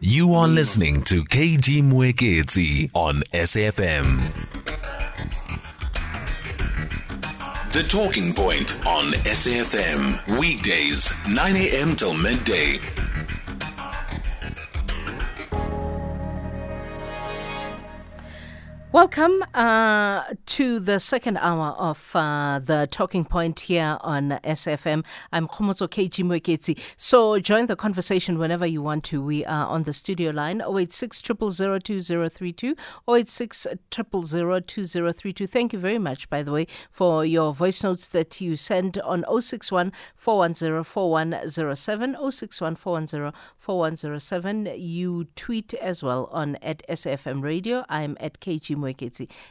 You are listening to KG Mwekezi on SAFM. The Talking Point on SAFM. Weekdays, 9 a.m. till midday. Welcome uh, to the second hour of uh, the Talking Point here on SAFM. I'm Khomozo KG Mwekezi. So join the conversation whenever you want to. We are on the studio line 086 2032 086 2032 Thank you very much, by the way, for your voice notes that you send on 061 410 4107 061 410 4107. You tweet as well on at SAFM Radio. I'm at KG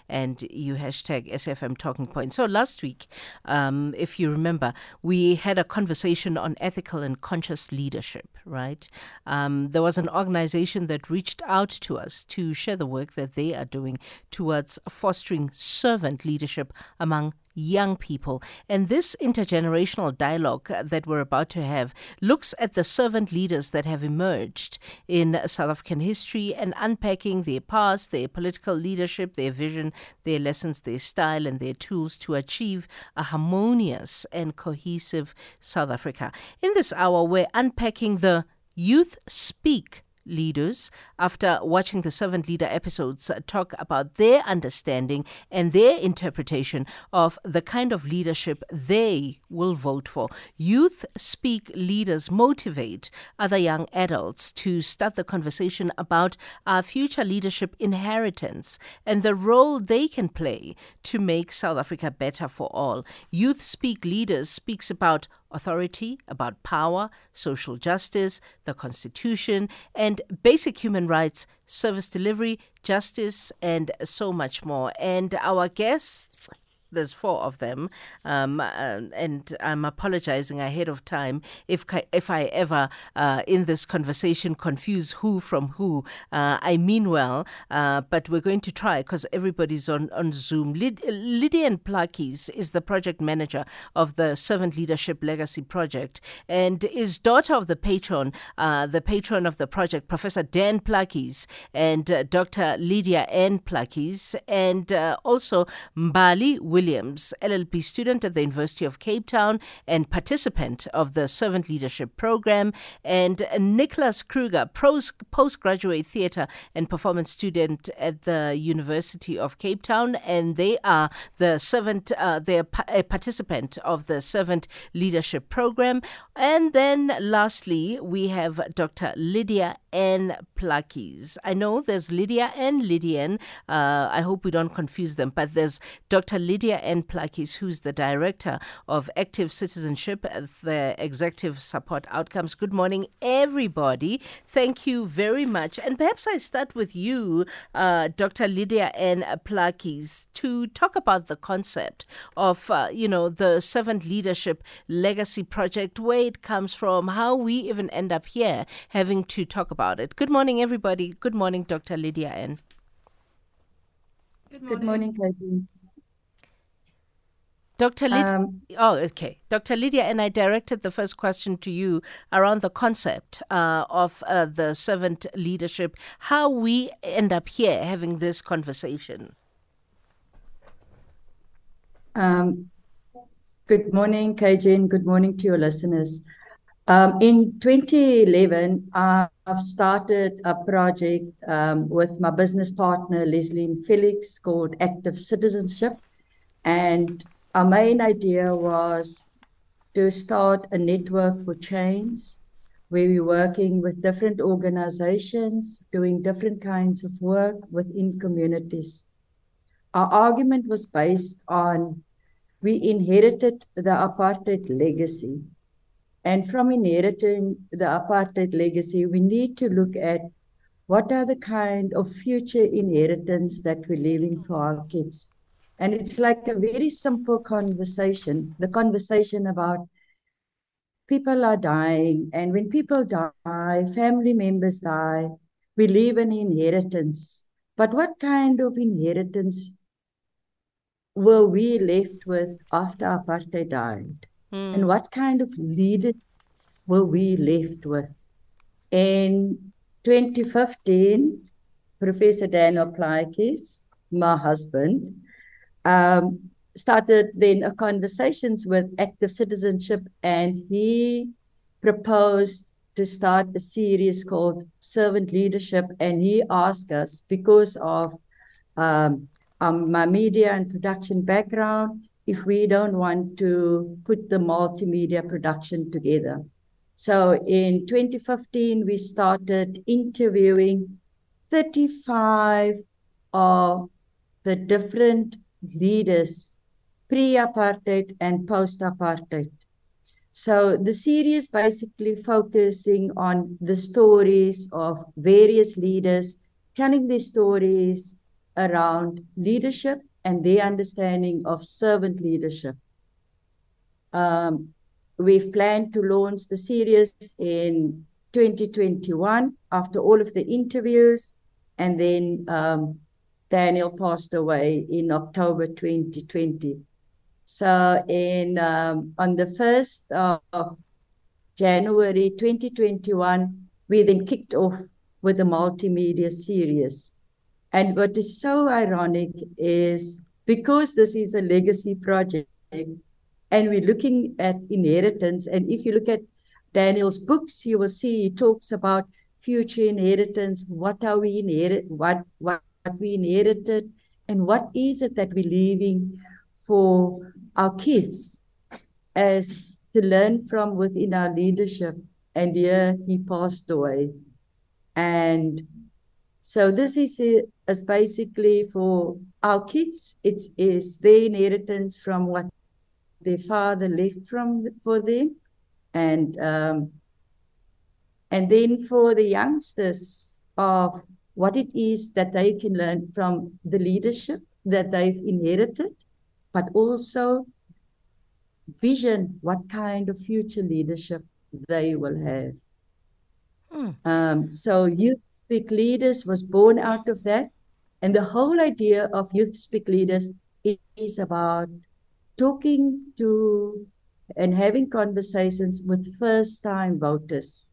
And you hashtag SAFM Talking Point. So last week, um, if you remember, we had a conversation on ethical and conscious leadership, right? Um, there was an organization that reached out to us to share the work that they are doing towards fostering servant leadership among young people. And this intergenerational dialogue uh, that we're about to have looks at the servant leaders that have emerged in South African history and unpacking their past, their political leadership, their vision, their lessons, their style, and their tools to achieve a harmonious and cohesive South Africa. In this hour, we're unpacking the Youth Speak leaders, after watching the servant leader episodes, talk about their understanding and their interpretation of the kind of leadership they will vote for. Youth Speak leaders motivate other young adults to start the conversation about our future leadership inheritance and the role they can play to make South Africa better for all. Youth Speak leaders speaks about authority, about power, social justice, the Constitution, and basic human rights, service delivery, justice, and so much more. And our guests there's four of them, um, uh, and I'm apologizing ahead of time if if I ever uh, in this conversation confuse who from who. Uh, I mean well, uh, but we're going to try because everybody's on on Zoom. Lyd- Lidian Plaatjies is the project manager of the Servant Leadership Legacy Project and is daughter of the patron, uh, the patron of the project, Professor Dan Plaatjies and uh, Dr. Lydia-Anne Plaatjies, and also Mbali. Williams, LLB student at the University of Cape Town and participant of the Servant Leadership Program, and Nicholas Kruger, postgraduate theatre and performance student at the University of Cape Town, and they are the servant, uh, they're a participant of the Servant Leadership Program. And then lastly, we have Dr. Lydia N. Plakis. I know there's Lydia and Lidian. Uh, I hope we don't confuse them, but there's Dr. Lydia-Anne Plaatjies, who's the Director of Active Citizenship at the Executive Support Outcomes. Good morning, everybody. Thank you very much. And perhaps I start with you, uh, Dr. Lydia N. Plakis, to talk about the concept of, uh, you know, the Servant Leadership Legacy Project, where it comes from, how we even end up here having to talk about it. Good morning, everybody. Good morning, Dr. Lydia-Anne Good morning. Good morning, KG. Dr. Lydia, um, oh, okay. Dr. Lydia, and I directed the first question to you around the concept uh, of uh, the servant leadership, how we end up here having this conversation. Um, good morning, KG, and good morning to your listeners. Um, in 2011, I've started a project um, with my business partner, Leslie Felix, called Active Citizenship. And our main idea was to start a network for change where we're working with different organizations, doing different kinds of work within communities. Our argument was based on we inherited the apartheid legacy. And from inheriting the apartheid legacy, we need to look at what are the kind of future inheritance that we're leaving for our kids. And it's like a very simple conversation the conversation about people are dying. And when people die, family members die, we leave an inheritance. But what kind of inheritance were we left with after apartheid died? Mm. And what kind of leader were we left with? In 2015, Professor Daniel Plaatjies, my husband, um, started then a conversations with active citizenship and he proposed to start a series called servant leadership and he asked us because of um, um, my media and production background if we don't want to put the multimedia production together. So in 2015 we started interviewing 35 of the different leaders pre-apartheid and post-apartheid. So the series basically focusing on the stories of various leaders telling their stories around leadership and their understanding of servant leadership. Um, we've planned to launch the series in 2021 after all of the interviews, and then um, Daniel passed away in October 2020. So in um, on the first of January 2021, we then kicked off with a multimedia series and what is so ironic is because this is a legacy project and we're looking at inheritance, and if you look at Daniel's books, you will see he talks about future inheritance, what are we inherit, what what, we inherited, and what is it that we're leaving for our kids as to learn from within our leadership. And here he passed away. And so this is is basically for our kids. It is their inheritance from what their father left from for them, and um, and then for the youngsters of what it is that they can learn from the leadership that they've inherited, but also vision what kind of future leadership they will have. Hmm. Um, so Youth Speak Leaders was born out of that. And the whole idea of Youth Speak Leaders is about talking to and having conversations with first time voters.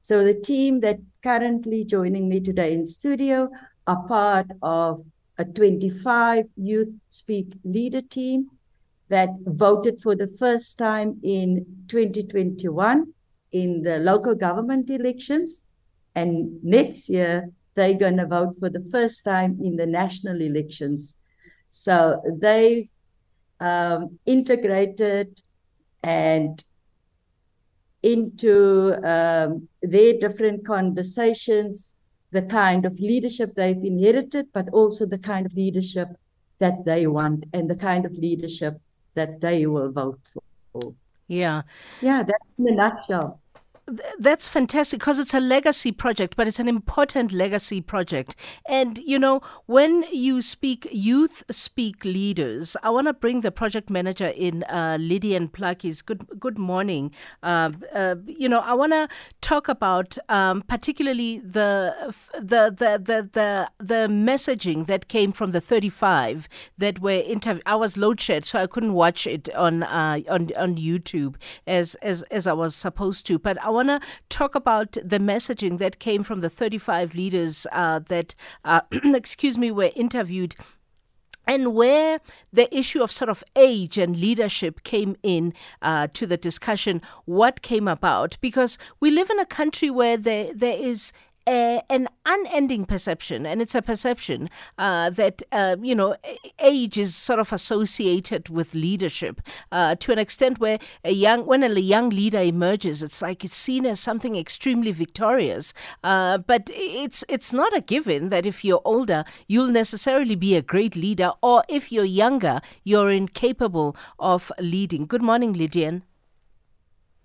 So the team that currently joining me today in studio are part of a 25 Youth Speak Leader team that voted for the first time in 2021 in the local government elections. And next year, they're going to vote for the first time in the national elections. So they um, integrated and into um, their different conversations, the kind of leadership they've inherited, but also the kind of leadership that they want and the kind of leadership that they will vote for. Yeah. Yeah, that's in a nutshell. That's fantastic because it's a legacy project, but it's an important legacy project. And, you know, when you speak youth speak leaders, I want to bring the project manager in, uh, Lidian Plaatjies. Good, good morning. Uh, uh, you know, I want to talk about um, particularly the, the, the, the, the, the messaging that came from the 35 that were interviewed. I was load shed, so I couldn't watch it on, uh, on, on YouTube as, as, as I was supposed to. But I want to talk about the messaging that came from the 35 leaders uh, that, uh, excuse me, were interviewed and where the issue of sort of age and leadership came in uh, to the discussion, what came about? Because we live in a country where there there is a, an unending perception, and it's a perception uh, that uh, you know age is sort of associated with leadership uh, to an extent where a young when a young leader emerges, it's like it's seen as something extremely victorious. Uh, but it's it's not a given that if you're older, you'll necessarily be a great leader, or if you're younger, you're incapable of leading. Good morning, Lidian.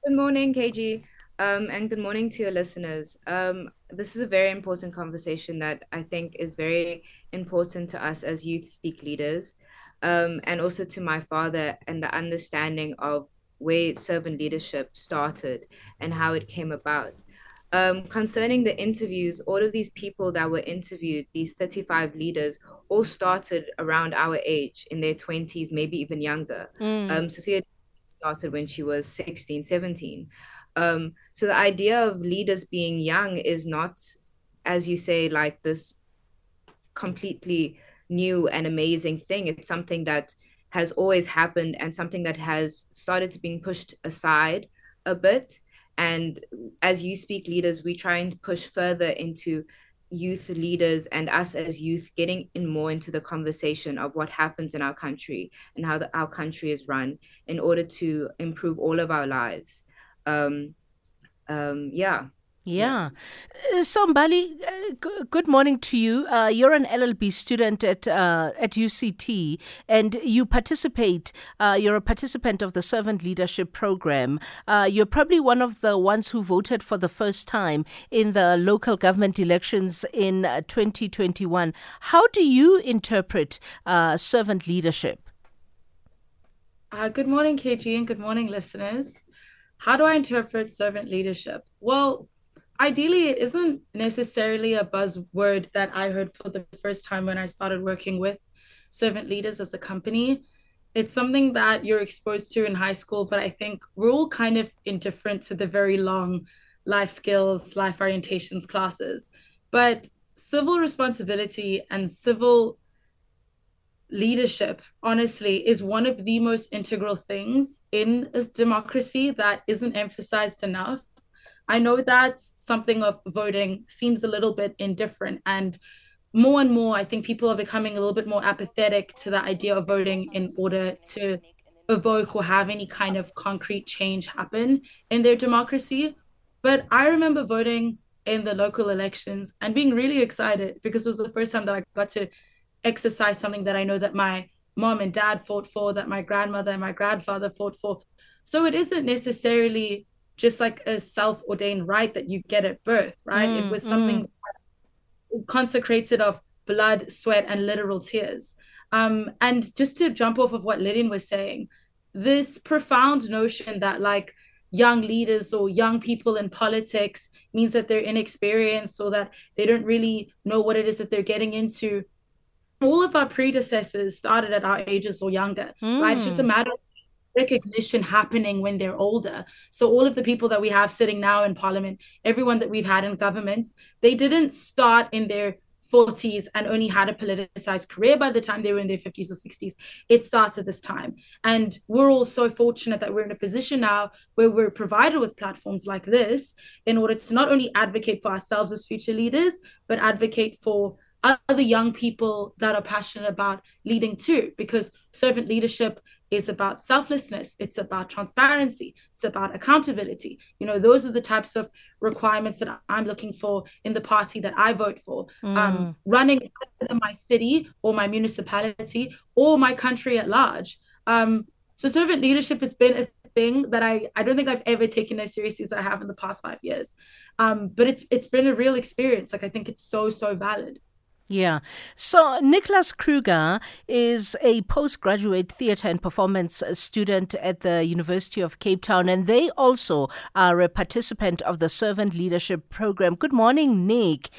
Good morning, KG. Um, and good morning to your listeners. Um, this is a very important conversation that I think is very important to us as youth speak leaders, um, and also to my father and the understanding of where servant leadership started and how it came about. Um, concerning the interviews, all of these people that were interviewed, these 35 leaders, all started around our age in their 20s, maybe even younger. Mm. Um, Sophia started when she was 16, 17. Um, so the idea of leaders being young is not as you say, like this completely new and amazing thing. It's something that has always happened and something that has started to being pushed aside a bit. And as you speak leaders, we try and push further into youth leaders and us as youth getting in more into the conversation of what happens in our country and how the, our country is run in order to improve all of our lives. Um, um, yeah. Yeah. Uh, so, Mbali, uh, g- good morning to you. Uh, you're an LLB student at uh, at UCT, and you participate. Uh, you're a participant of the Servant Leadership Program. Uh, you're probably one of the ones who voted for the first time in the local government elections in 2021. How do you interpret servant leadership? good morning, KG, and good morning, listeners. How do I interpret servant leadership? Well, ideally it isn't necessarily a buzzword that I heard for the first time when I started working with servant leaders as a company. It's something that you're exposed to in high school, but I think we're all kind of indifferent to the very long life skills, life orientations classes. But civil responsibility and civil leadership, honestly, is one of the most integral things in a democracy that isn't emphasized enough. I know that something of voting seems a little bit indifferent. And more and more, I think people are becoming a little bit more apathetic to the idea of voting in order to evoke or have any kind of concrete change happen in their democracy. But I remember voting in the local elections and being really excited because it was the first time that I got to exercise something that I know that my mom and dad fought for, that my grandmother and my grandfather fought for. So it isn't necessarily just like a self-ordained right that you get at birth right mm, it was something mm. consecrated of blood sweat and literal tears um, and just to jump off of what Lidian was saying this profound notion that like young leaders or young people in politics means that they're inexperienced or that they don't really know what it is that they're getting into all of our predecessors started at our ages or younger mm. right it's just a mm. matter of recognition happening when they're older. So all of the people that we have sitting now in parliament, everyone that we've had in government, they didn't start in their 40s and only had a politicized career by the time they were in their 50s or 60s. It starts at this time. And we're all so fortunate that we're in a position now where we're provided with platforms like this in order to not only advocate for ourselves as future leaders, but advocate for other young people that are passionate about leading too, because servant leadership is about selflessness it's about transparency it's about accountability you know those are the types of requirements that i'm looking for in the party that i vote for um, mm. um, running either my city or my municipality or my country at large um, so servant leadership has been a thing that I, I don't think I've ever taken as seriously as I have in the past five years. Um, but it's it's been a real experience. Like I think it's so so valid. Yeah. So Nicholas Kruger is a postgraduate theatre and performance student at the University of Cape Town, and they also are a participant of the Servant Leadership Program. Good morning, Nick.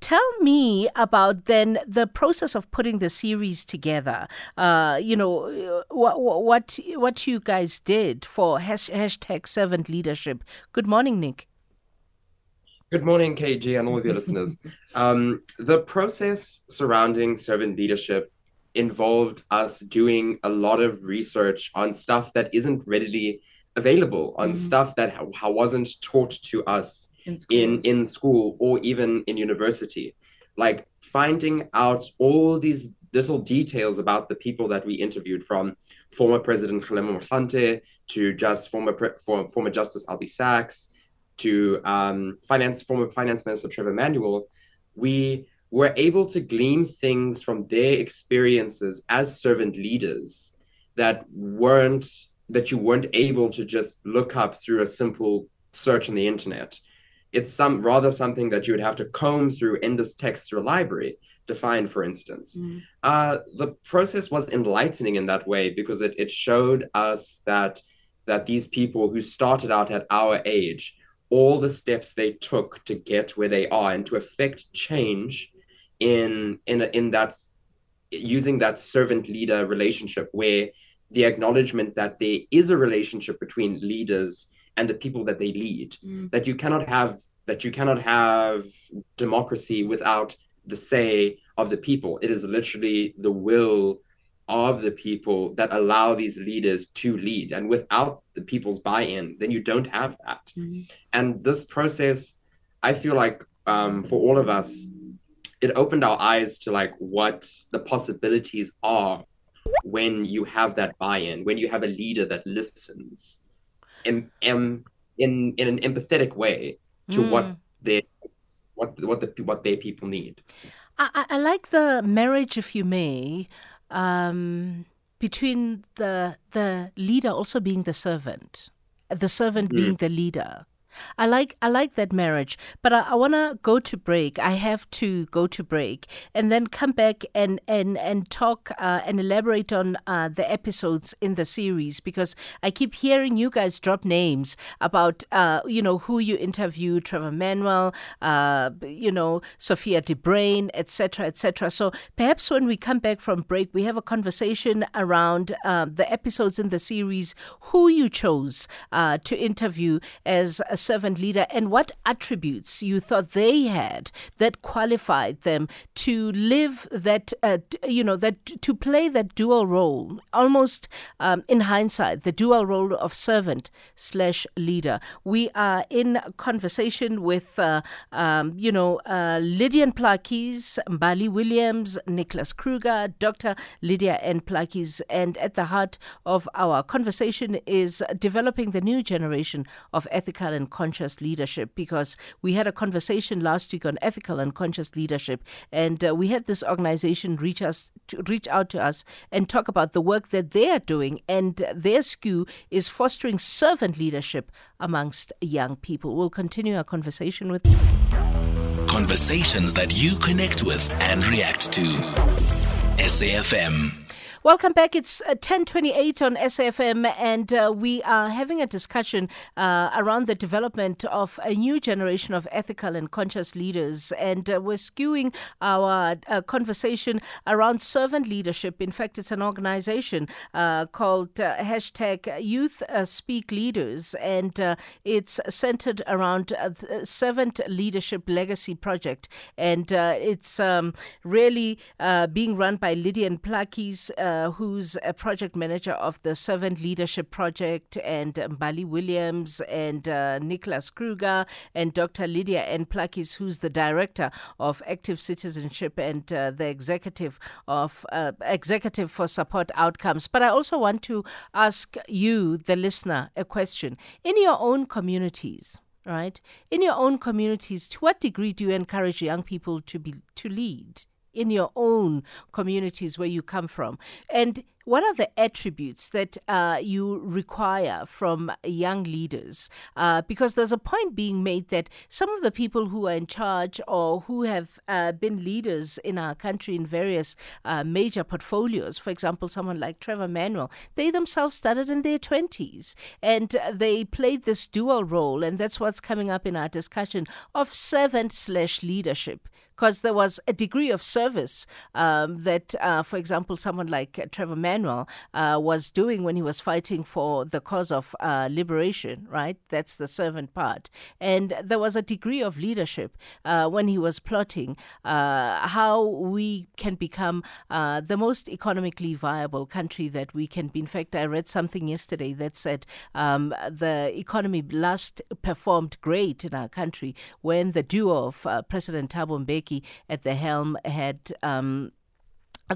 Tell me about then the process of putting the series together. Uh, you know what what what you guys did for hashtag Servant Leadership. Good morning, Nick. Good morning, KG, and all of your listeners. Um, the process surrounding servant leadership involved us doing a lot of research on stuff that isn't readily available, on mm-hmm. stuff that ha- wasn't taught to us in, in, in school or even in university. Like finding out all these little details about the people that we interviewed from former President Kgalema Motlanthe to just former, pre- former, former Justice Albie Sachs to um, finance former finance minister Trevor Manuel, we were able to glean things from their experiences as servant leaders that weren't that you weren't able to just look up through a simple search on the internet. It's some rather something that you would have to comb through endless text through a library to find, for instance. Mm. Uh, the process was enlightening in that way because it, it showed us that that these people who started out at our age all the steps they took to get where they are and to affect change in in in that using that servant leader relationship where the acknowledgement that there is a relationship between leaders and the people that they lead mm. that you cannot have that you cannot have democracy without the say of the people. It is literally the will of the people that allow these leaders to lead. And without the people's buy in, then you don't have that. Mm-hmm. And this process, I feel like um, for all of us, it opened our eyes to like what the possibilities are when you have that buy-in, when you have a leader that listens in in in, in an empathetic way to mm. what they what what the what their people need. I, I like the marriage, if you may, um, between the the leader also being the servant, the servant mm. being the leader. I like I like that marriage, but I, I want to go to break. I have to go to break and then come back and and and talk uh, and elaborate on uh, the episodes in the series because I keep hearing you guys drop names about uh, you know who you interview, Trevor Manuel, uh, you know Sophia de Bruyn, etc. etc. So perhaps when we come back from break, we have a conversation around uh, the episodes in the series, who you chose uh, to interview as a servant leader and what attributes you thought they had that qualified them to live that, uh, you know, that to play that dual role, almost um, in hindsight, the dual role of servant slash leader. We are in conversation with, uh, um, you know, uh, Lidian Plaatjies, Mbali Williams, Nicholas Kruger, Dr. Lydia-Anne Plaatjies, and at the heart of our conversation is developing the new generation of ethical and conscious leadership because we had a conversation last week on ethical and conscious leadership, and uh, we had this organization reach us, to, reach out to us, and talk about the work that they are doing, and their SKU is fostering servant leadership amongst young people. We'll continue our conversation with conversations that you connect with and react to. SAFM. Welcome back. It's 1028 uh, on SAFM, and uh, we are having a discussion uh, around the development of a new generation of ethical and conscious leaders. And uh, we're skewing our uh, conversation around servant leadership. In fact, it's an organization uh, called hashtag Youth Speak Leaders, and it's centered around the Servant Leadership Legacy Project. And it's um, really being run by Lidian Plaatjies. Uh, who's a project manager of the Servant Leadership Project, and Mbali Williams, and uh, Nicholas Kruger, and Dr. Lydia-Anne Plaatjies, who's the director of Active Citizenship and uh, the executive of uh, executive for support outcomes. But I also want to ask you, the listener, a question. In your own communities, right? In your own communities, to what degree do you encourage young people to be to lead? In your own communities where you come from. And what are the attributes that uh, you require from young leaders? Uh, because there's a point being made that some of the people who are in charge or who have uh, been leaders in our country in various uh, major portfolios, for example, someone like Trevor Manuel, they themselves started in their 20s and they played this dual role. And that's what's coming up in our discussion of servant slash leadership because there was a degree of service um, that, uh, for example, someone like Trevor Manuel uh, was doing when he was fighting for the cause of uh, liberation, right? That's the servant part. And there was a degree of leadership uh, when he was plotting uh, how we can become uh, the most economically viable country that we can be. In fact, I read something yesterday that said um, the economy last performed great in our country when the duo of President Thabo Mbeki at the helm had. Um,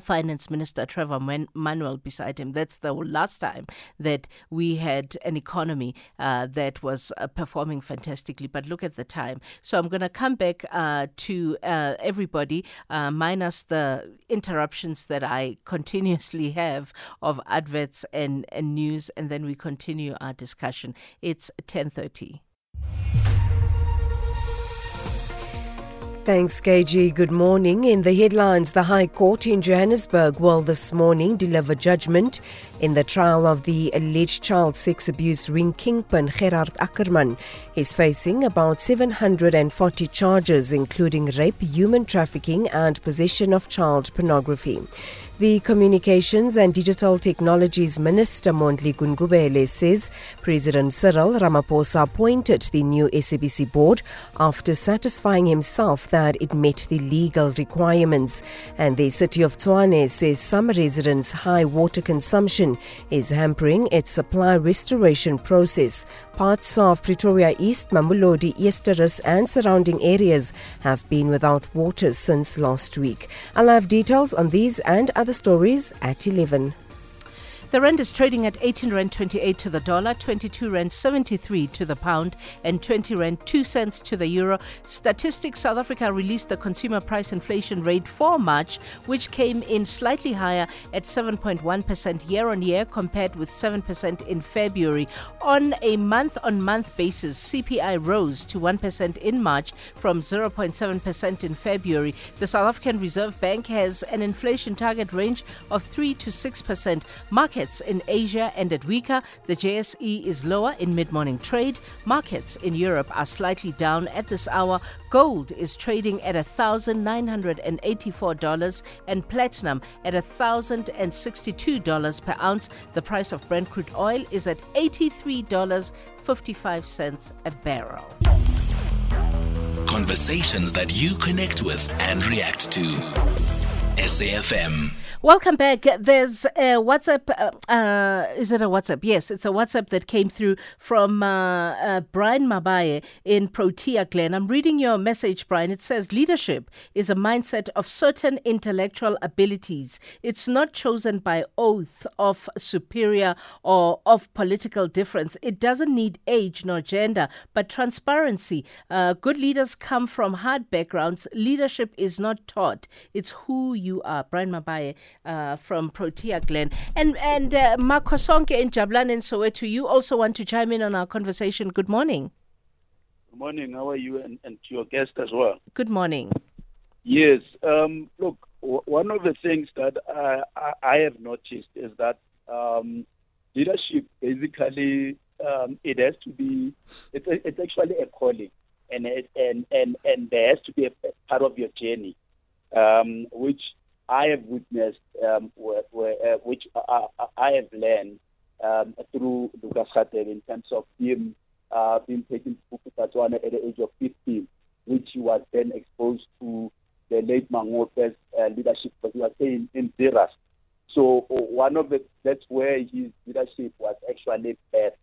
finance minister, Trevor Manuel, beside him. That's the last time that we had an economy uh, that was uh, performing fantastically. But look at the time. So I'm going to come back uh, to uh, everybody, uh, minus the interruptions that I continuously have of adverts and, and news, and then we continue our discussion. It's 10:30. Thanks, KG. Good morning. In the headlines, the High Court in Johannesburg will this morning deliver judgment In the trial of the alleged child sex abuse ring kingpin Gerard Ackerman, is facing about 740 charges, including rape, human trafficking, and possession of child pornography. The Communications and Digital Technologies Minister Mondli Gungubele says President Cyril Ramaphosa appointed the new SABC board after satisfying himself that it met the legal requirements. And the city of Tshwane says some residents' high water consumption is hampering its supply restoration process. Parts of Pretoria East, Mamelodi, Eersterust, and surrounding areas have been without water since last week. I'll have details on these and other stories at 11. The rand is trading at 18 rand 28 to the dollar, 22 rand 73 to the pound, and 20 rand 2 cents to the euro. Statistics South Africa released the consumer price inflation rate for March, which came in slightly higher at 7.1% year on year compared with 7% in February. On a month on month basis, CPI rose to 1% in March from 0.7% in February. The South African Reserve Bank has an inflation target range of 3 to 6%. Market Markets in Asia ended weaker. The JSE is lower in mid morning trade. Markets in Europe are slightly down at this hour. Gold is trading at $1,984 and platinum at $1,062 per ounce. The price of Brent crude oil is at $83.55 a barrel. Conversations that you connect with and react to. SAFM. Welcome back. There's a WhatsApp. Uh, uh, is it a WhatsApp? Yes, it's a WhatsApp that came through from uh, uh, Brian Mabaye in Protea Glen. I'm reading your message, Brian. It says leadership is a mindset of certain intellectual abilities. It's not chosen by oath of superior or of political difference. It doesn't need age nor gender, but transparency. Uh, good leaders come from hard backgrounds. Leadership is not taught. It's who you are. Brian Mabaye uh, from Protea Glen. And and uh, Makosonke in Jabulani in Soweto, you also want to chime in on our conversation. Good morning. Good morning. How are you and, and to your guest as well? Good morning. Yes. Um, look, w- one of the things that I, I, I have noticed is that um, leadership basically um, it has to be it's, it's actually a calling and it, and and and there has to be a, a part of your journey um, which I have witnessed, um, where, where, uh, which I, I, have learned um, through Lucas Khatel in terms of him uh, being taken to Botswana at the age of 15, which he was then exposed to the late Mangope's uh, leadership, because he was staying in Zeerust. So one of the that's where his leadership was actually best.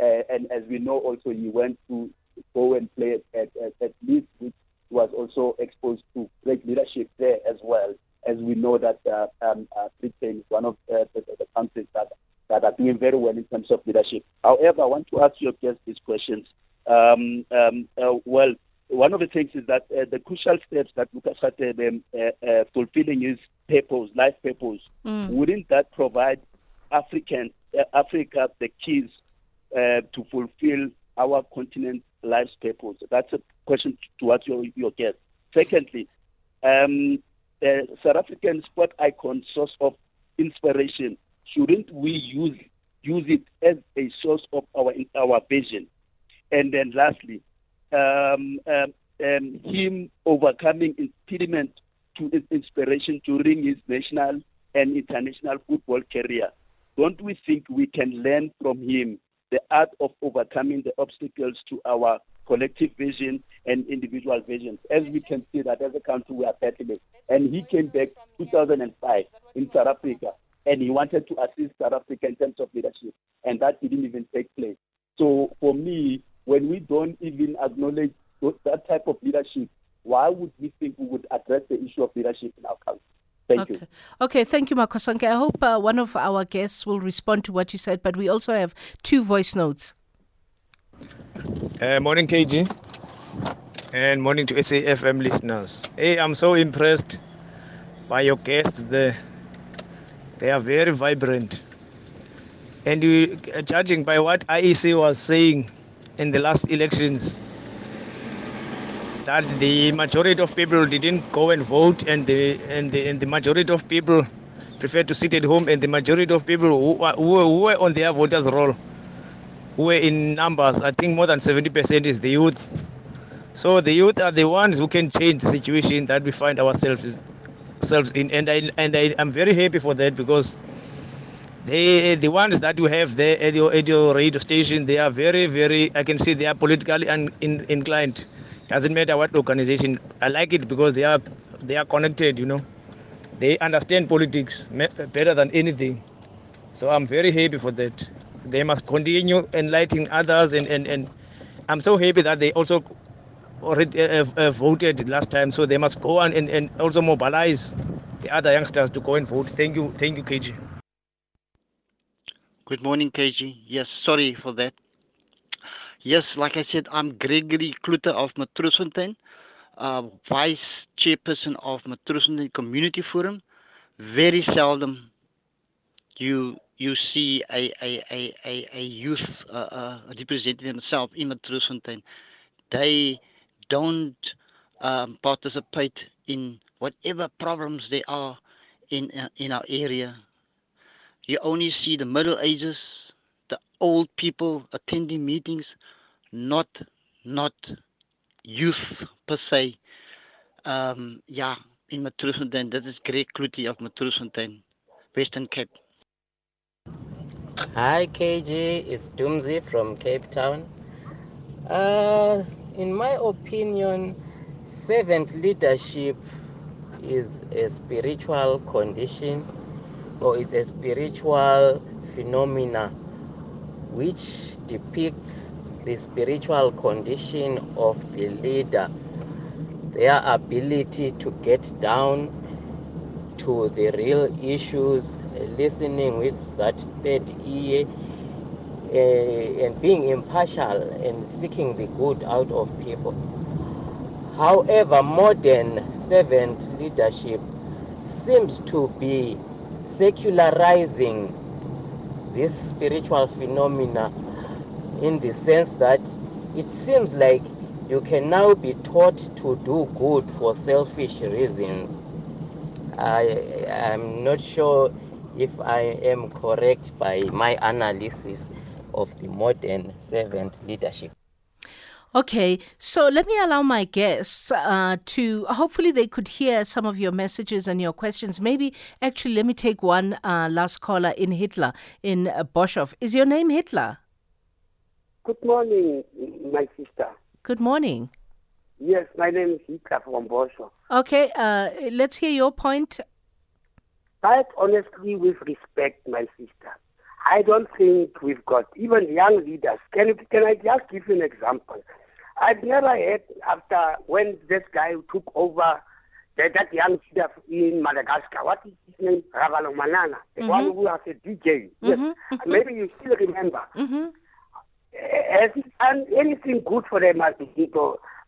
Uh, and as we know, also he went to go and play at, at, at Leeds, which was also exposed to great leadership there as well as we know that uh, um, uh, Britain is one of uh, the, the, countries that, that are doing very well in terms of leadership. However, I want to ask your guests these questions. Um, um, uh, well, one of the things is that uh, the crucial steps that Lucas had um, uh, fulfilling his purpose, life purpose, mm. wouldn't that provide African Africa the keys to fulfill our continent life's purpose? That's a question to ask your, your guest. Secondly, um, uh, South African sport icon source of inspiration, shouldn't we use use it as a source of our our vision? And then lastly, um, um, um, him overcoming impediment to his inspiration during his national and international football career. Don't we think we can learn from him the art of overcoming the obstacles to our collective vision and individual visions. As we can see that as a country we are battling. And he came back 2005 in South Africa and he wanted to assist South Africa in terms of leadership. And that didn't even take place. So for me, when we don't even acknowledge that type of leadership, why would we think we would address the issue of leadership in our country? Thank okay. you. Okay, thank you, Makosonke. I hope uh, one of our guests will respond to what you said, but we also have two voice notes. Uh, morning, KG. And morning to SAFM listeners. Hey, I'm so impressed by your guests there. They are very vibrant. And you, uh, judging by what IEC was saying in the last elections, that the majority of people didn't go and vote, and the and the, and the majority of people prefer to sit at home, and the majority of people who, who, who were on their voters' roll, were in numbers, I think more than 70% is the youth. So the youth are the ones who can change the situation that we find ourselves ourselves in, and I and I am very happy for that because they the ones that you have there at your, at your radio station they are very very I can see they are politically un, in, inclined. Doesn't matter what organization. I like it because they are they are connected. You know, they understand politics better than anything. So I'm very happy for that. They must continue enlightening others and and, and I'm so happy that they also already uh, voted last time, so they must go on and, and also mobilize the other youngsters to go and vote. Thank you, thank you, KG. Good morning, KG. Yes, sorry for that. Yes, like I said, I'm Gregory Kluter of Matroosfontein, uh, Vice Chairperson of Matroosfontein Community Forum. Very seldom you you see a a a a, a youth uh, uh, representing themselves in Matroosfontein. They don't um, participate in whatever problems there are in uh, in our area. You only see the middle ages, old people attending meetings, not not youth per se. Um, yeah, in Matroosfontein, that is Greg Kluti of Matroosfontein, Western Cape. Hi KG, it's Doomsy from Cape Town. Uh, in my opinion, servant leadership is a spiritual condition or is a spiritual phenomena which depicts the spiritual condition of the leader, their ability to get down to the real issues, listening with that third ear uh, and being impartial and seeking the good out of people. However, modern servant leadership seems to be secularizing this spiritual phenomena in the sense that it seems like you can now be taught to do good for selfish reasons. I am not sure if I am correct by my analysis of the modern servant leadership. Okay, so let me allow my guests uh, to hopefully they could hear some of your messages and your questions. Maybe actually, let me take one uh, last caller in Hitler in uh, Boshof. Is your name Hitler? Good morning, my sister. Good morning. Yes, my name is Hitler from Boshof. Okay, uh, let's hear your point. Quite honestly, with respect, my sister, I don't think we've got even young leaders. Can can I just give you an example? I've never heard after when this guy took over that, that young leader in Madagascar. What is his name? Ravalomanana, the mm-hmm. one who was a DJ. Yes, mm-hmm. maybe you still remember. Mm-hmm. Has he done anything good for them,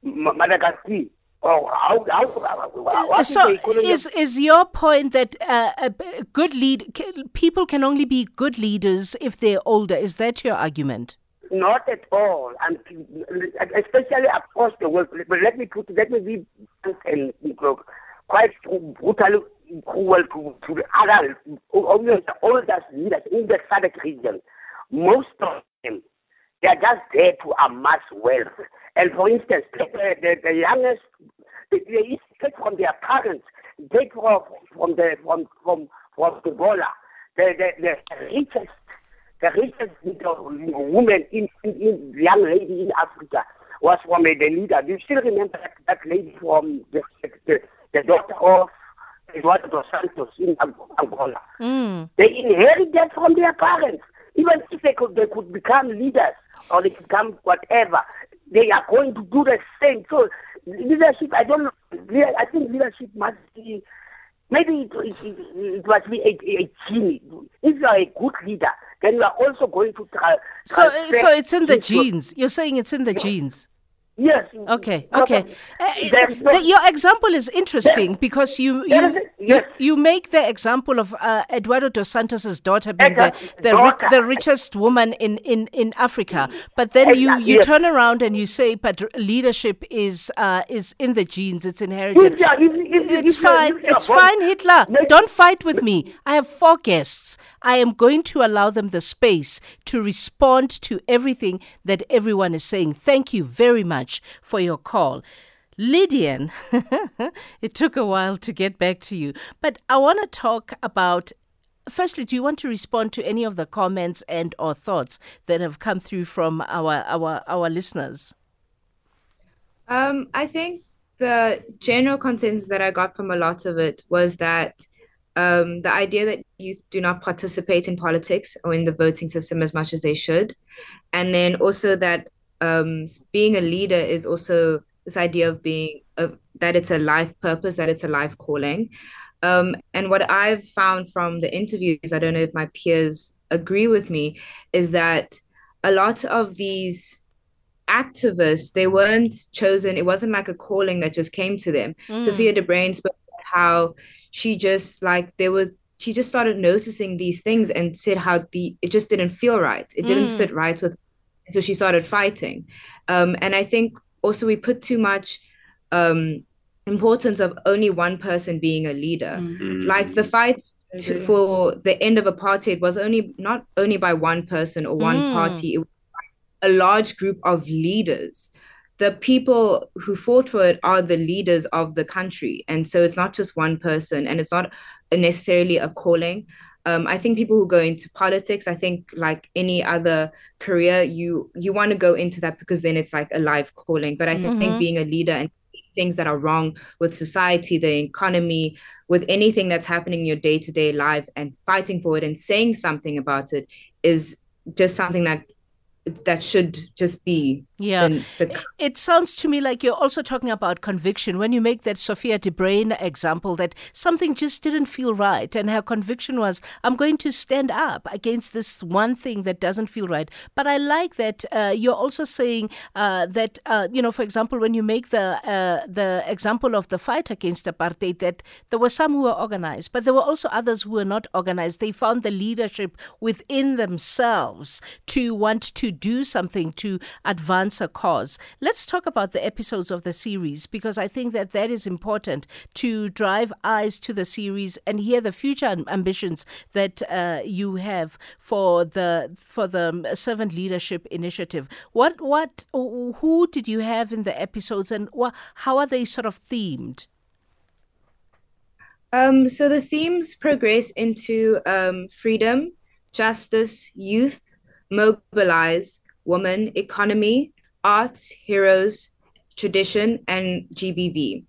Madagascar? Oh, how, how, so is, is your point that uh, a good lead people can only be good leaders if they're older? Is that your argument? Not at all, and especially across the world. But let me put let me be and quite brutal cruel to, to the other almost the oldest leaders in the SADC region. Most of them they are just there to amass wealth. And for instance, the, the, the youngest they take from their parents, take from the from from from the Gola, the, the the richest the richest woman in, in, in young lady in Africa was from a, the leader. Do you still remember that, that lady from the, the, the daughter of Eduardo dos Santos in Angola? Mm. They inherit that from their parents. Even if they could, they could become leaders or they could become whatever, they are going to do the same. So leadership, I don't know. I think leadership must be, maybe it, it, it must be a, a gene. If you are a good leader, then you are also going to try. So, so it's in the genes. You're saying it's in the genes. Yes. Okay. Okay. Uh, the, your example is interesting because you you, yes. you, you make the example of uh, Eduardo dos Santos's daughter being the the, the richest woman in, in, in Africa, but then exactly. you, you yes. turn around and you say, but leadership is uh, is in the genes, it's inherited. Yeah, if, if, it's fine. It's fine, Hitler. Don't fight with me. I have four guests. I am going to allow them the space to respond to everything that everyone is saying. Thank you very much for your call. Lidian, it took a while to get back to you, but I want to talk about firstly do you want to respond to any of the comments and or thoughts that have come through from our our our listeners um i think the general consensus that i got from a lot of it was that um, the idea that youth do not participate in politics or in the voting system as much as they should, and then also that um, being a leader is also this idea of being of that it's a life purpose, that it's a life calling. Um, and what I've found from the interviews, I don't know if my peers agree with me, is that a lot of these activists they weren't chosen. It wasn't like a calling that just came to them. Mm. Sophia de Bruyn spoke about how she just like there were she just started noticing these things and said how the it just didn't feel right it didn't mm. sit right with so she started fighting. Um, and i think also we put too much um, importance of only one person being a leader. Mm. like the fight to, for the end of apartheid was only not only by one person or one mm. party it was a large group of leaders. The people who fought for it are the leaders of the country. And so it's not just one person and it's not necessarily a calling um, i think people who go into politics i think like any other career you you want to go into that because then it's like a live calling but i mm-hmm. think being a leader and things that are wrong with society the economy with anything that's happening in your day-to-day life and fighting for it and saying something about it is just something that that should just be yeah. the, it sounds to me like you're also talking about conviction. When you make that sophia de Bruyn example that something just didn't feel right and her conviction was i'm going to stand up against this one thing that doesn't feel right. But i like that uh, you're also saying uh, that uh, you know for example when you make the uh, the example of the fight against apartheid that there were some who were organized but there were also others who were not organized. They found the leadership within themselves to want to do something to advance a cause. Let's talk about the episodes of the series because I think that that is important to drive eyes to the series and hear the future ambitions that uh, you have for the for the servant leadership initiative. What what who did you have in the episodes and how are they sort of themed? Um, so the themes progress into um, freedom, justice, youth, mobilize, woman, economy, arts, heroes, tradition, and GBV.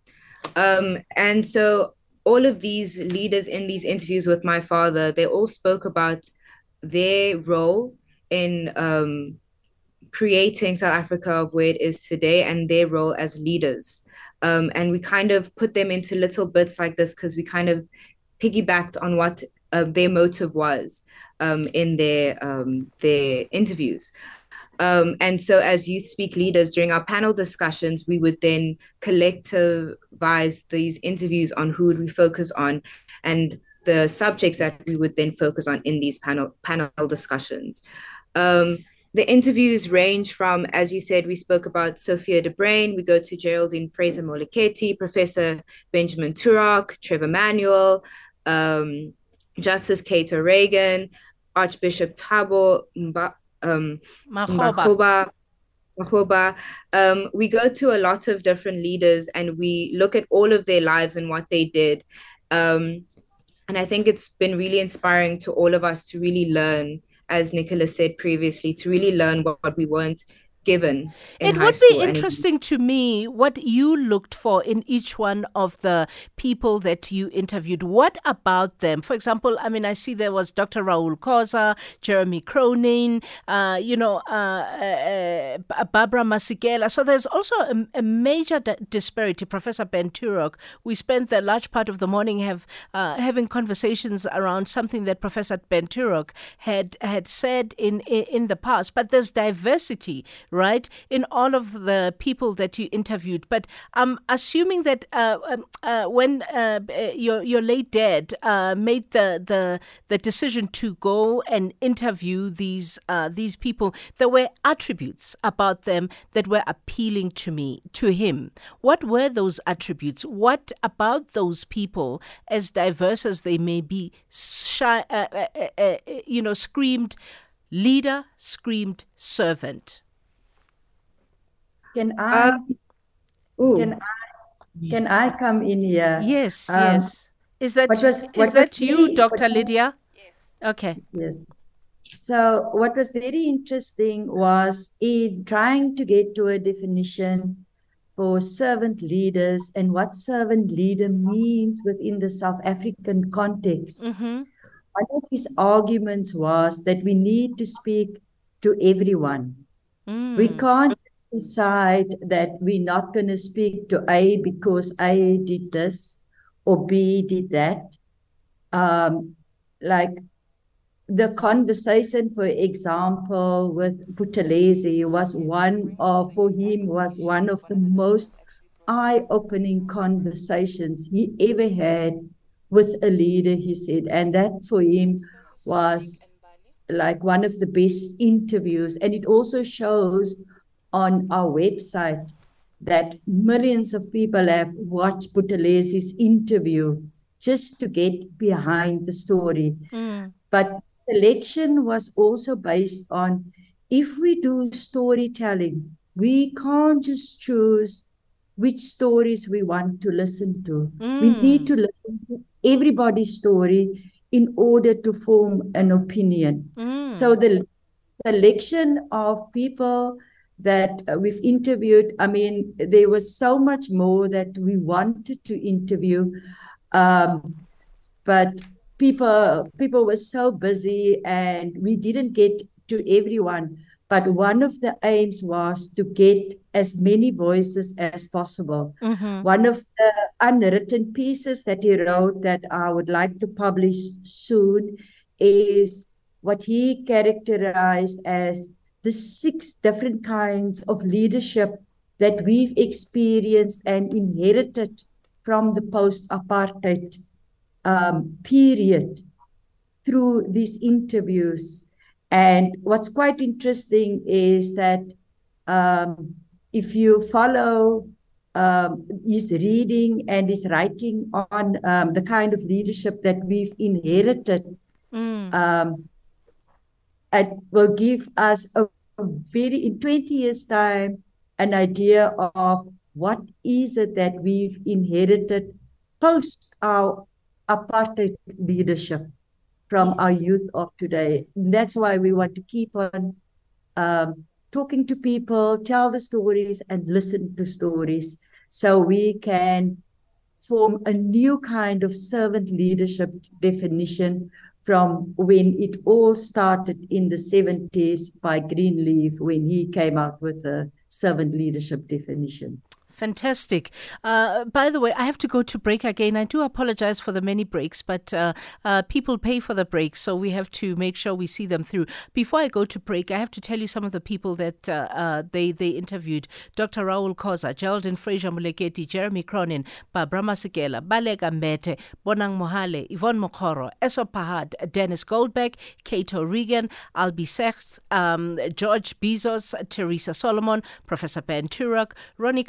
Um, and so all of these leaders in these interviews with my father, they all spoke about their role in um, creating South Africa where it is today and their role as leaders. Um, and we kind of put them into little bits like this because we kind of piggybacked on what uh, their motive was um, in their um, their interviews. Um, and so, as youth speak leaders during our panel discussions, we would then collectivize these interviews on who would we focus on, and the subjects that we would then focus on in these panel panel discussions. Um, the interviews range from, as you said, we spoke about Sophia de we go to Geraldine Fraser Moleketi, Professor Benjamin Turok, Trevor Manuel, um, Justice Kate O'Regan, Archbishop Thabo Mba, um, Makgoba. Makgoba. Um, we go to a lot of different leaders and we look at all of their lives and what they did. Um, and I think it's been really inspiring to all of us to really learn, as Nicholas said previously, to really learn what, what we weren't given. it would be interesting to me what you looked for in each one of the people that you interviewed. What about them? For example, I mean, I see there was Dr. Reuel Khoza, Jeremy Cronin, uh, you know, uh, uh, uh Barbara Masekela. So there's also a, a major d- disparity. Professor Ben Turok, we spent the large part of the morning have uh, having conversations around something that Professor Ben Turok had had said in, in in the past. But there's diversity right, in all of the people that you interviewed. But I'm assuming that uh, um, uh, when uh, your your late dad uh, made the, the the decision to go and interview these uh, these people, there were attributes about them that were appealing to me to him. What were those attributes? What about those people, as diverse as they may be, shy, uh, you know, screamed leader, screamed servant? Can I? can I? Can I come in here? Yes, um, yes. Is that was, is that you, Dr. Lydia? Yes. Okay. Yes. So what was very interesting was in trying to get to a definition for servant leaders and what servant leader means within the South African context. Mm-hmm. One of his arguments was that we need to speak to everyone. Mm. We can't decide that we're not going to speak to A because A did this or B did that. Um, like the conversation, for example, with Buthelezi was one of, for him, was one of the most eye-opening conversations he ever had with a leader, he said. And that for him was like one of the best interviews. And it also shows on our website that millions of people have watched Buthelezi's interview just to get behind the story. Mm. But selection was also based on if we do storytelling, we can't just choose which stories we want to listen to. Mm. We need to listen to everybody's story in order to form an opinion. Mm. So the selection of people that uh, we've interviewed, I mean, there was so much more that we wanted to interview, um, but people people were so busy and we didn't get to everyone. But one of the aims was to get as many voices as possible. Mm-hmm. One of the unwritten pieces that he wrote that I would like to publish soon is what he characterized as the six different kinds of leadership that we've experienced and inherited from the post apartheid um, period through these interviews. And what's quite interesting is that um, if you follow um, his reading and his writing on um, the kind of leadership that we've inherited, Mm. um, it will give us a, a very, in 20 years' time, an idea of what is it that we've inherited post our apartheid leadership from our youth of today. And that's why we want to keep on um, talking to people, tell the stories, and listen to stories so we can form a new kind of servant leadership definition from when it all started in the 70s by Greenleaf when he came out with the servant leadership definition. Fantastic. Uh, by the way, I have to go to break again. I do apologize for the many breaks, but uh, uh, people pay for the breaks, so we have to make sure we see them through. Before I go to break, I have to tell you some of the people that uh, uh, they they interviewed: Dr. Reuel Khoza, Geraldine Fraser Moleketi, Jeremy Cronin, Barbara Masekela, Baleka Mbete, Bonang Mohale, Yvonne Mokgoro, Essop Pahad, Denis Goldberg, Kate O'Regan, Albie Sachs, um, George Bizos, Teresa Solomon, Professor Ben Turok, Ronnie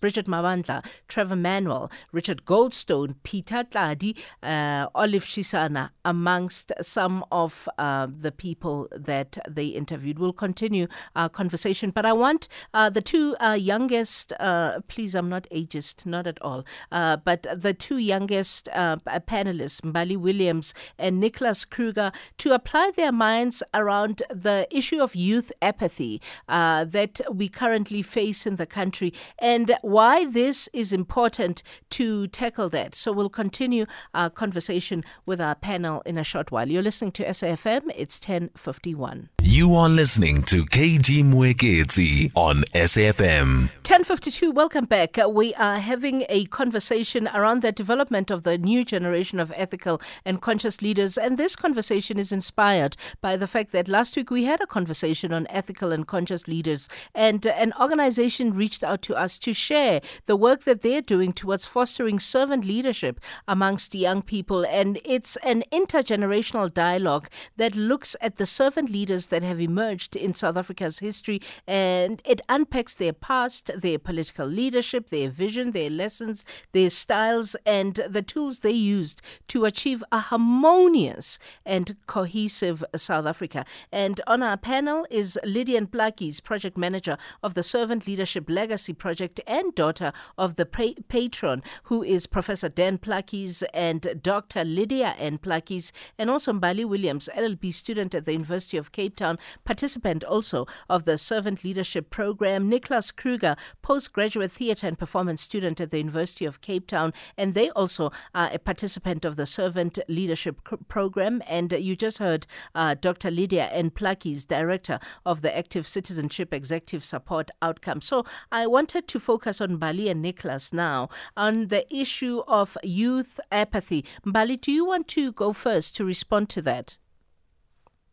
Bridget Mabandla, Trevor Manuel, Richard Goldstone, Peter Tladi, uh, Olive Shisana, amongst some of uh, the people that they interviewed. We'll continue our conversation, but I want uh, the two uh, youngest, uh, please, I'm not ageist, not at all, uh, but the two youngest panelists, Mbali Williams and Nicholas Kruger, to apply their minds around the issue of youth apathy that we currently face in the country and why this is important to tackle that. So we'll continue our conversation with our panel in a short while. You're listening to SAFM. It's 1051. You are listening to KG Mwekezi on SAFM. 1052, welcome back. Uh, we are having a conversation around the development of the new generation of ethical and conscious leaders. And this conversation is inspired by the fact that last week we had a conversation on ethical and conscious leaders. And uh, an organization reached out to us to share the work that they're doing towards fostering servant leadership amongst young people. And it's an intergenerational dialogue that looks at the servant leaders that have emerged in South Africa's history and it unpacks their past, their political leadership, their vision, their lessons, their styles, and the tools they used to achieve a harmonious and cohesive South Africa. And on our panel is Lydia Plaatjies, project manager of the Servant Leadership Legacy Project and daughter of the pa- patron, who is Professor Dan Plaatjies and Dr. Lydia-Anne Plaatjies, and also Mbali Williams, LLB student at the University of Cape Town, participant also of the Servant Leadership Program, Nicholas Kruger, postgraduate theatre and performance student at the University of Cape Town, and they also are a participant of the Servant Leadership Program. And you just heard uh, Dr. Lydia-Anne Plaatjies, director of the Active Citizenship Executive Support Outcome. So I wanted to focus on Mbali and Nicholas now on the issue of youth apathy. Mbali, do you want to go first to respond to that?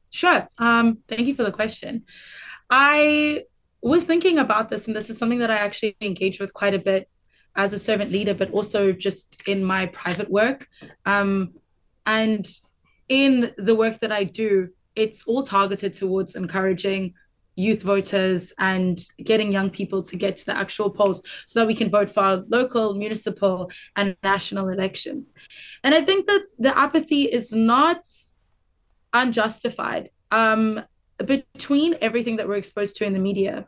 Sure. Um, thank you for the question. I was thinking about this, and this is something that I actually engage with quite a bit as a servant leader, but also just in my private work. Um, and in the work that I do, it's all targeted towards encouraging youth voters and getting young people to get to the actual polls so that we can vote for our local, municipal, and national elections. And I think that the apathy is not unjustified um, between everything that we're exposed to in the media.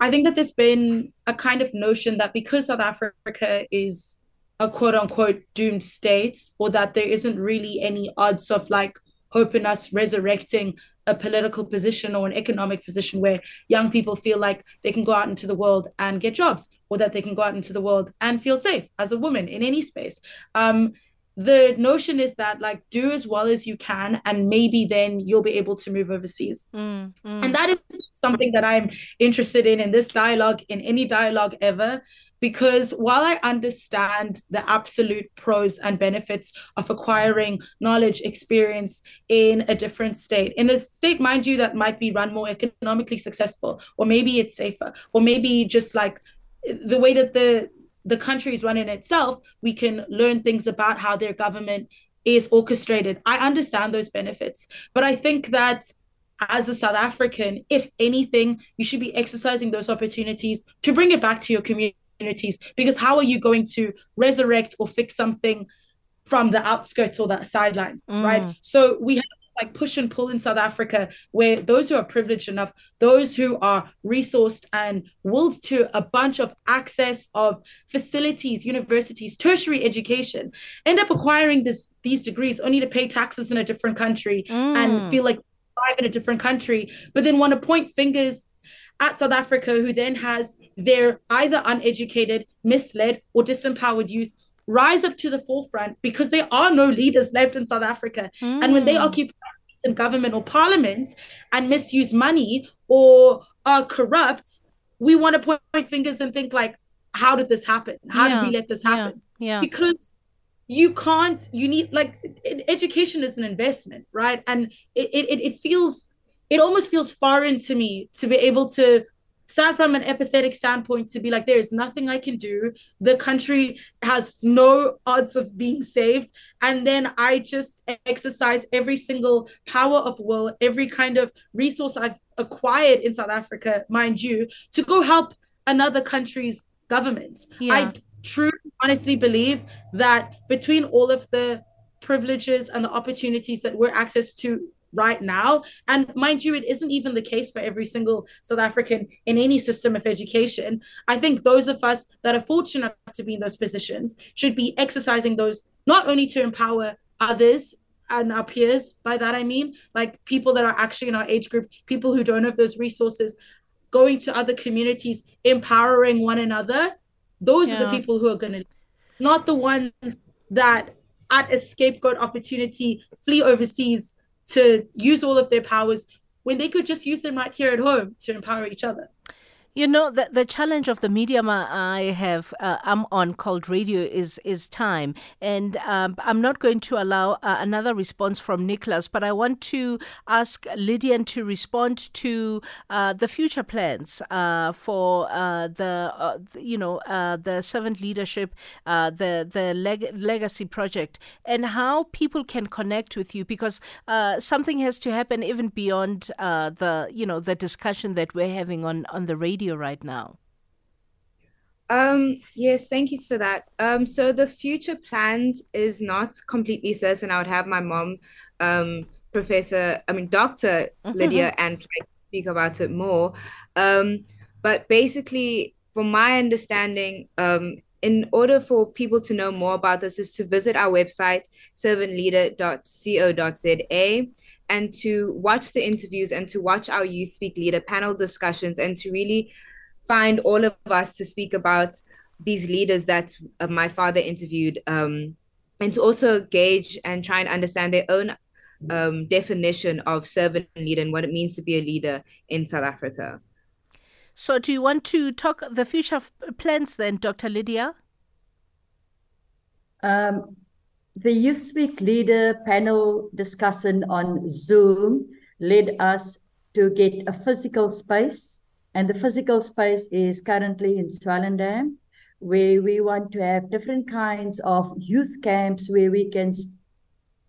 I think that there's been a kind of notion that because South Africa is a quote unquote doomed state, or that there isn't really any odds of like hope in us resurrecting a political position or an economic position where young people feel like they can go out into the world and get jobs, or that they can go out into the world and feel safe as a woman in any space. Um, the notion is that like do as well as you can and maybe then you'll be able to move overseas mm, mm. and that is something that i'm interested in in this dialogue in any dialogue ever because while i understand the absolute pros and benefits of acquiring knowledge experience in a different state in a state mind you that might be run more economically successful or maybe it's safer or maybe just like the way that the the country is running itself, we can learn things about how their government is orchestrated. I understand those benefits, but I think that as a South African, if anything, you should be exercising those opportunities to bring it back to your communities. Because how are you going to resurrect or fix something from the outskirts or the sidelines, mm. right? So we have like push and pull in South Africa, where those who are privileged enough, those who are resourced and willed to a bunch of access of facilities, universities, tertiary education, end up acquiring this these degrees only to pay taxes in a different country mm. and feel like live in a different country, but then want to point fingers at South Africa, who then has their either uneducated, misled, or disempowered youth rise up to the forefront because there are no leaders left in South Africa. Mm. And when they hmm. occupy in government or parliament and misuse money or are corrupt, we want to point fingers and think like, how did this happen? How yeah. did we let this happen? Yeah. yeah. Because you can't, you need like education is an investment, right? And it, it, it feels, it almost feels foreign to me to be able to stand from an empathetic standpoint to be like there is nothing i can do. The country has no odds of being saved. And then i just exercise every single power of will every kind of resource i've acquired in south africa mind you to go help another country's government. Yeah. i truly honestly believe that between all of the privileges and the opportunities that we're access to right now. And mind you, it isn't even the case for every single South African in any system of education. I think those of us that are fortunate to be in those positions should be exercising those not only to empower others and our peers, by that I mean like people that are actually in our age group, people who don't have those resources, going to other communities, empowering one another. Those yeah. are the people who are going to, not the ones that at a scapegoat opportunity flee overseas to use all of their powers when they could just use them right here at home to empower each other. You know, the, the challenge of the medium I have, uh, I'm on called radio is is time. And um, I'm not going to allow uh, another response from Nicholas, but I want to ask Lidian to respond to uh, the future plans uh, for uh, the, uh, you know, the servant leadership, the, the leg- legacy project, and how people can connect with you because something has to happen even beyond the, you know, the discussion that we're having on, on the radio radio right now? Um, yes, thank you for that. Um, so the future plans is not completely certain. I would have my mom, um, Professor, I mean, Dr. Mm-hmm. Lydia, and speak about it more. Um, but basically, from my understanding, um, in order for people to know more about this, is to visit our website, servantleader.co.za, and to watch the interviews and to watch our Youth Speak Leader panel discussions and to really find all of us to speak about these leaders that uh, my father interviewed um, and to also gauge and try and understand their own um, definition of servant leader and what it means to be a leader in South Africa. So, do you want to talk the future plans then, Dr. Lydia? Um, the Youth Speak Leader panel discussion on Zoom led us to get a physical space. And the physical space is currently in Swellendam, where we want to have different kinds of youth camps where we can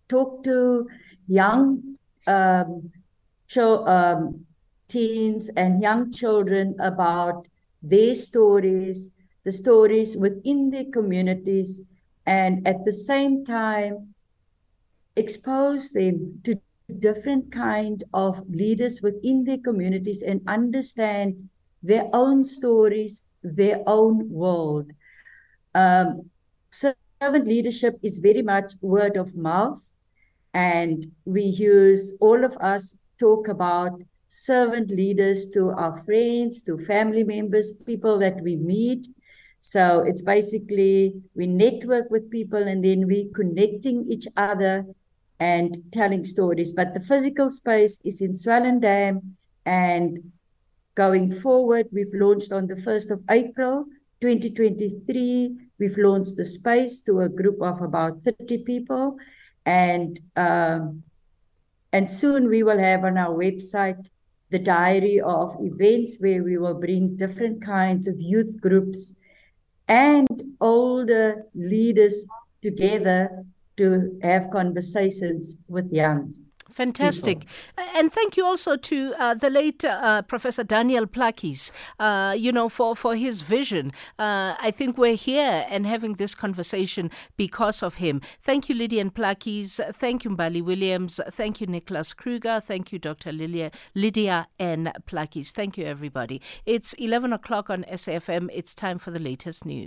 talk to young um, um, teens and young children about their stories, the stories within their communities, and at the same time expose them to different kind of leaders within their communities and understand their own stories their own world. Um, servant leadership is very much word of mouth and we use all of us talk about servant leaders to our friends to family members people that we meet so it's basically we network with people and then we connecting each other and telling stories. But the physical space is in Swellendam and going forward, we've launched on the 1st of April 2023. We've launched the space to a group of about 30 people. And um, and soon we will have on our website the diary of events where we will bring different kinds of youth groups and older leaders together to have conversations with young Fantastic. And thank you also to uh, the late uh, Professor Daniel Plaatjies, uh, you know, for, for his vision. Uh, I think we're here and having this conversation because of him. Thank you, Lidian Plaatjies. Thank you, Mbali Williams. Thank you, Nicholas Kruger. Thank you, Dr. Lilia, Lydia N. Plakis. Thank you, everybody. It's 11 o'clock on SAFM. It's time for the latest news.